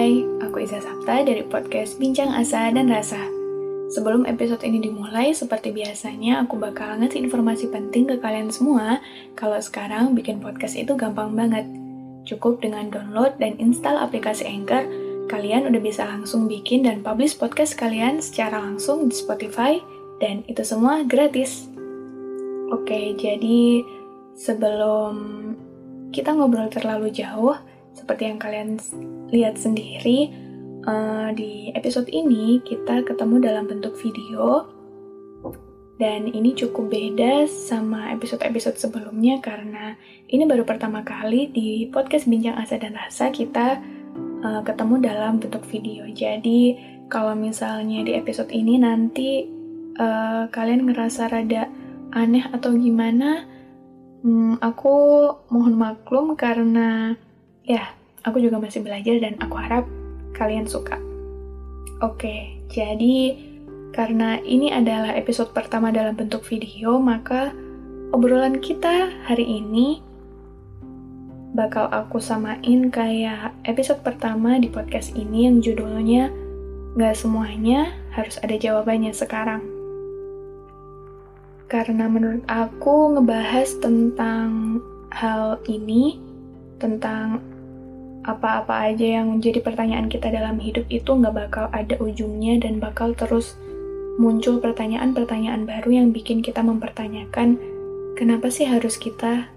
Hai, aku Iza Sapta dari podcast Bincang Asa dan Rasa. Sebelum episode ini dimulai, seperti biasanya aku bakal ngasih informasi penting ke kalian semua kalau sekarang bikin podcast itu gampang banget. Cukup dengan download dan install aplikasi Anchor, kalian udah bisa langsung bikin dan publish podcast kalian secara langsung di Spotify, dan itu semua gratis. Oke, jadi sebelum kita ngobrol terlalu jauh, seperti yang kalian lihat sendiri, uh, di episode ini kita ketemu dalam bentuk video. Dan ini cukup beda sama episode-episode sebelumnya karena ini baru pertama kali di podcast Bincang Asa dan Rasa kita uh, ketemu dalam bentuk video. Jadi kalau misalnya di episode ini nanti uh, kalian ngerasa rada aneh atau gimana, hmm, aku mohon maklum karena ya aku juga masih belajar dan aku harap kalian suka. Oke, jadi karena ini adalah episode pertama dalam bentuk video, maka obrolan kita hari ini bakal aku samain kayak episode pertama di podcast ini yang judulnya Gak semuanya harus ada jawabannya sekarang. Karena menurut aku ngebahas tentang hal ini, tentang apa-apa aja yang menjadi pertanyaan kita dalam hidup itu nggak bakal ada ujungnya dan bakal terus muncul pertanyaan-pertanyaan baru yang bikin kita mempertanyakan kenapa sih harus kita,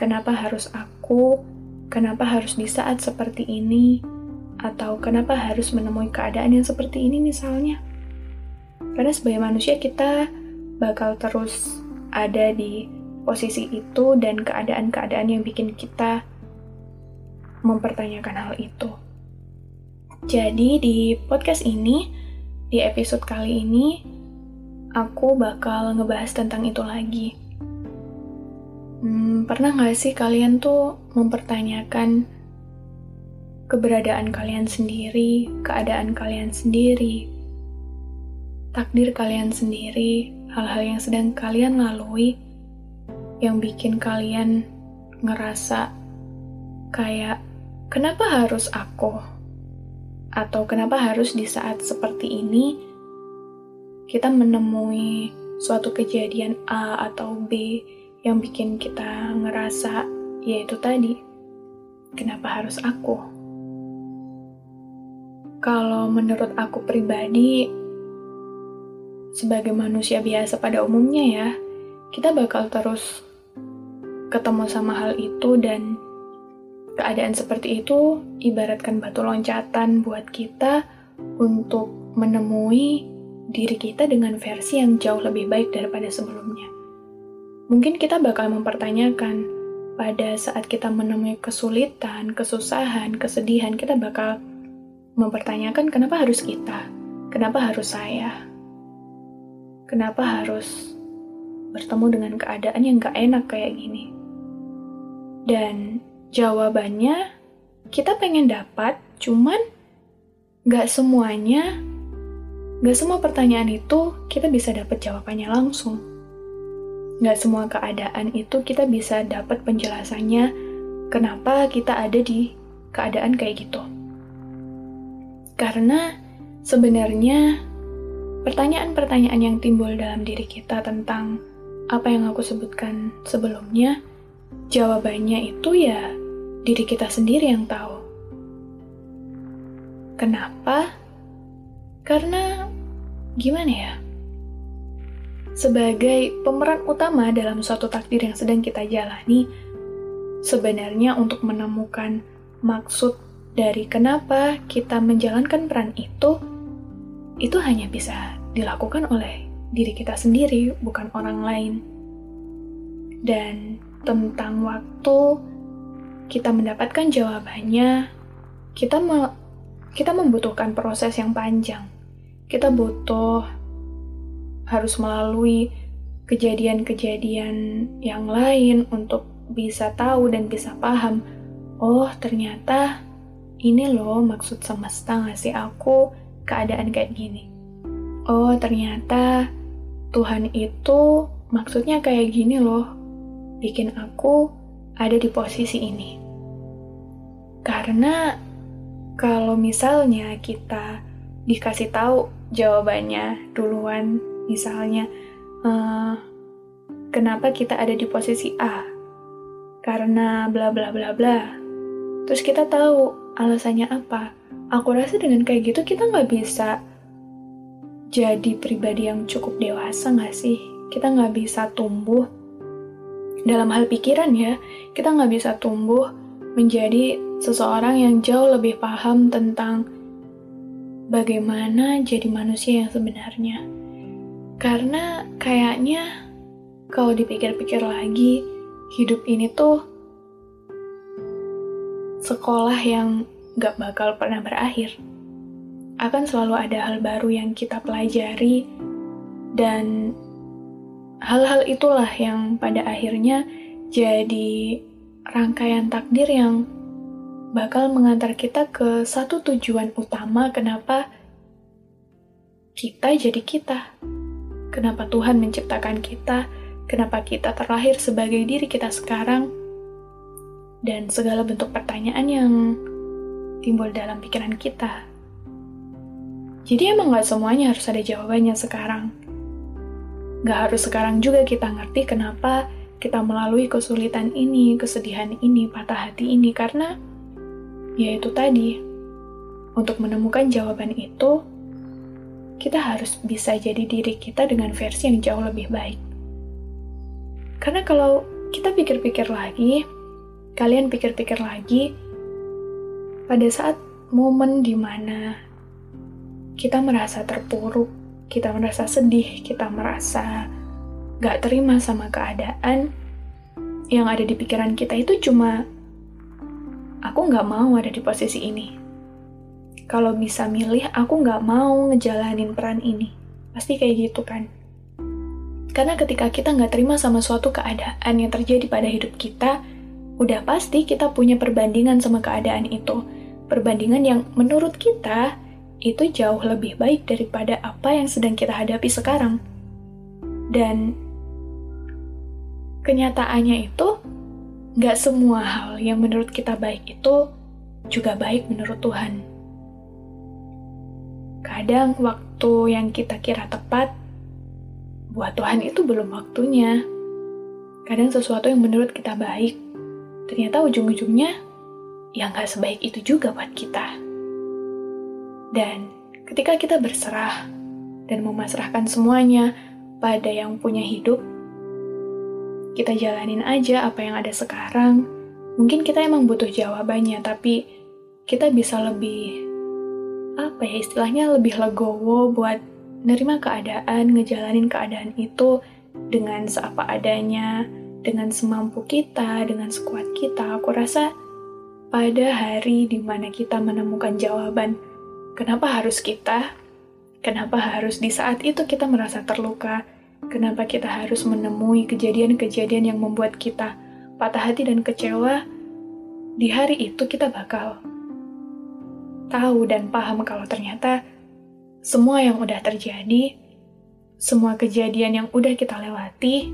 kenapa harus aku, kenapa harus di saat seperti ini, atau kenapa harus menemui keadaan yang seperti ini misalnya. Karena sebagai manusia kita bakal terus ada di posisi itu dan keadaan-keadaan yang bikin kita mempertanyakan hal itu. Jadi di podcast ini, di episode kali ini, aku bakal ngebahas tentang itu lagi. Hmm, pernah gak sih kalian tuh mempertanyakan keberadaan kalian sendiri, keadaan kalian sendiri, takdir kalian sendiri, hal-hal yang sedang kalian lalui yang bikin kalian ngerasa kayak kenapa harus aku? Atau kenapa harus di saat seperti ini kita menemui suatu kejadian A atau B yang bikin kita ngerasa yaitu tadi, kenapa harus aku? Kalau menurut aku pribadi, sebagai manusia biasa pada umumnya ya, kita bakal terus ketemu sama hal itu dan Keadaan seperti itu ibaratkan batu loncatan buat kita untuk menemui diri kita dengan versi yang jauh lebih baik daripada sebelumnya. Mungkin kita bakal mempertanyakan pada saat kita menemui kesulitan, kesusahan, kesedihan, kita bakal mempertanyakan kenapa harus kita, kenapa harus saya, kenapa harus bertemu dengan keadaan yang gak enak kayak gini. Dan Jawabannya kita pengen dapat, cuman gak semuanya, gak semua pertanyaan itu kita bisa dapat jawabannya langsung. Gak semua keadaan itu kita bisa dapat penjelasannya kenapa kita ada di keadaan kayak gitu. Karena sebenarnya pertanyaan-pertanyaan yang timbul dalam diri kita tentang apa yang aku sebutkan sebelumnya, jawabannya itu ya diri kita sendiri yang tahu. Kenapa? Karena gimana ya? Sebagai pemeran utama dalam suatu takdir yang sedang kita jalani, sebenarnya untuk menemukan maksud dari kenapa kita menjalankan peran itu, itu hanya bisa dilakukan oleh diri kita sendiri, bukan orang lain. Dan tentang waktu, kita mendapatkan jawabannya, kita me kita membutuhkan proses yang panjang. Kita butuh harus melalui kejadian-kejadian yang lain untuk bisa tahu dan bisa paham. Oh, ternyata ini loh maksud semesta ngasih aku keadaan kayak gini. Oh, ternyata Tuhan itu maksudnya kayak gini loh. Bikin aku ada di posisi ini. Karena kalau misalnya kita dikasih tahu jawabannya duluan, misalnya uh, kenapa kita ada di posisi A? Karena bla bla bla bla. Terus kita tahu alasannya apa. Aku rasa dengan kayak gitu kita nggak bisa jadi pribadi yang cukup dewasa nggak sih? Kita nggak bisa tumbuh dalam hal pikiran ya, kita nggak bisa tumbuh menjadi seseorang yang jauh lebih paham tentang bagaimana jadi manusia yang sebenarnya. Karena kayaknya kalau dipikir-pikir lagi, hidup ini tuh sekolah yang gak bakal pernah berakhir. Akan selalu ada hal baru yang kita pelajari dan hal-hal itulah yang pada akhirnya jadi rangkaian takdir yang bakal mengantar kita ke satu tujuan utama kenapa kita jadi kita. Kenapa Tuhan menciptakan kita, kenapa kita terlahir sebagai diri kita sekarang, dan segala bentuk pertanyaan yang timbul dalam pikiran kita. Jadi emang gak semuanya harus ada jawabannya sekarang. Gak harus sekarang juga kita ngerti kenapa kita melalui kesulitan ini, kesedihan ini, patah hati ini, karena ya itu tadi, untuk menemukan jawaban itu, kita harus bisa jadi diri kita dengan versi yang jauh lebih baik. Karena kalau kita pikir-pikir lagi, kalian pikir-pikir lagi, pada saat momen di mana kita merasa terpuruk, kita merasa sedih, kita merasa gak terima sama keadaan, yang ada di pikiran kita itu cuma, aku gak mau ada di posisi ini. Kalau bisa milih, aku gak mau ngejalanin peran ini. Pasti kayak gitu kan. Karena ketika kita gak terima sama suatu keadaan yang terjadi pada hidup kita, udah pasti kita punya perbandingan sama keadaan itu. Perbandingan yang menurut kita itu jauh lebih baik daripada apa yang sedang kita hadapi sekarang. Dan kenyataannya itu, gak semua hal yang menurut kita baik itu juga baik menurut Tuhan. Kadang waktu yang kita kira tepat, buat Tuhan itu belum waktunya. Kadang sesuatu yang menurut kita baik, ternyata ujung-ujungnya ya gak sebaik itu juga buat kita. Dan ketika kita berserah dan memasrahkan semuanya pada yang punya hidup, kita jalanin aja apa yang ada sekarang. Mungkin kita emang butuh jawabannya, tapi kita bisa lebih, apa ya istilahnya, lebih legowo buat nerima keadaan, ngejalanin keadaan itu dengan seapa adanya, dengan semampu kita, dengan sekuat kita. Aku rasa pada hari di mana kita menemukan jawaban Kenapa harus kita? Kenapa harus di saat itu kita merasa terluka? Kenapa kita harus menemui kejadian-kejadian yang membuat kita patah hati dan kecewa? Di hari itu kita bakal tahu dan paham kalau ternyata semua yang udah terjadi, semua kejadian yang udah kita lewati,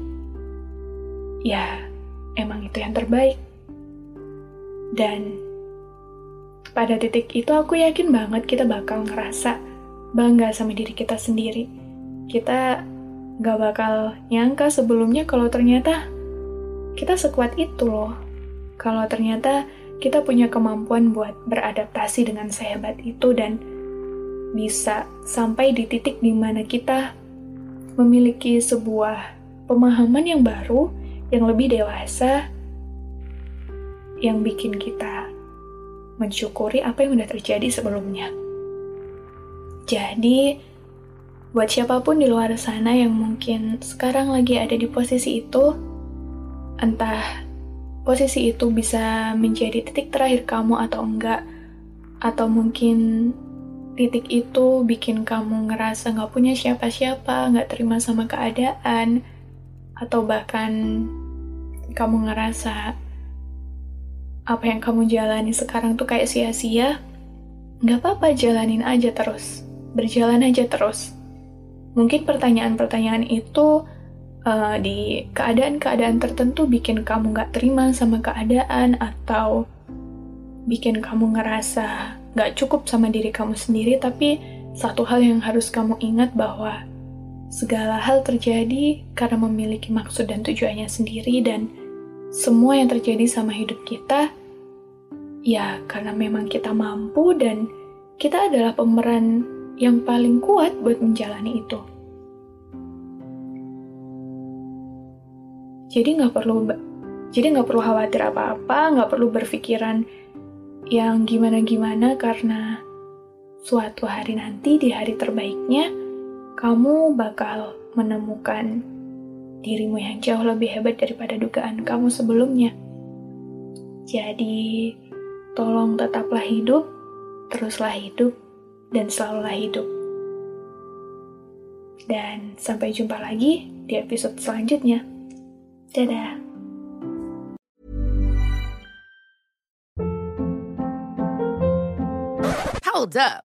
ya emang itu yang terbaik. Dan pada titik itu aku yakin banget kita bakal ngerasa bangga sama diri kita sendiri. Kita gak bakal nyangka sebelumnya kalau ternyata kita sekuat itu loh. Kalau ternyata kita punya kemampuan buat beradaptasi dengan sehebat itu dan bisa sampai di titik di mana kita memiliki sebuah pemahaman yang baru, yang lebih dewasa, yang bikin kita mensyukuri apa yang sudah terjadi sebelumnya. Jadi, buat siapa pun di luar sana yang mungkin sekarang lagi ada di posisi itu, entah posisi itu bisa menjadi titik terakhir kamu atau enggak, atau mungkin titik itu bikin kamu ngerasa nggak punya siapa-siapa, nggak terima sama keadaan, atau bahkan kamu ngerasa apa yang kamu jalani sekarang tuh kayak sia-sia, nggak apa-apa jalanin aja terus, berjalan aja terus. Mungkin pertanyaan-pertanyaan itu uh, di keadaan-keadaan tertentu bikin kamu gak terima sama keadaan atau bikin kamu ngerasa gak cukup sama diri kamu sendiri, tapi satu hal yang harus kamu ingat bahwa segala hal terjadi karena memiliki maksud dan tujuannya sendiri dan semua yang terjadi sama hidup kita ya karena memang kita mampu dan kita adalah pemeran yang paling kuat buat menjalani itu. Jadi nggak perlu jadi nggak perlu khawatir apa-apa, nggak perlu berpikiran yang gimana-gimana karena suatu hari nanti di hari terbaiknya kamu bakal menemukan dirimu yang jauh lebih hebat daripada dugaan kamu sebelumnya. Jadi, tolong tetaplah hidup, teruslah hidup, dan selalulah hidup. Dan sampai jumpa lagi di episode selanjutnya. Dadah. Hold up.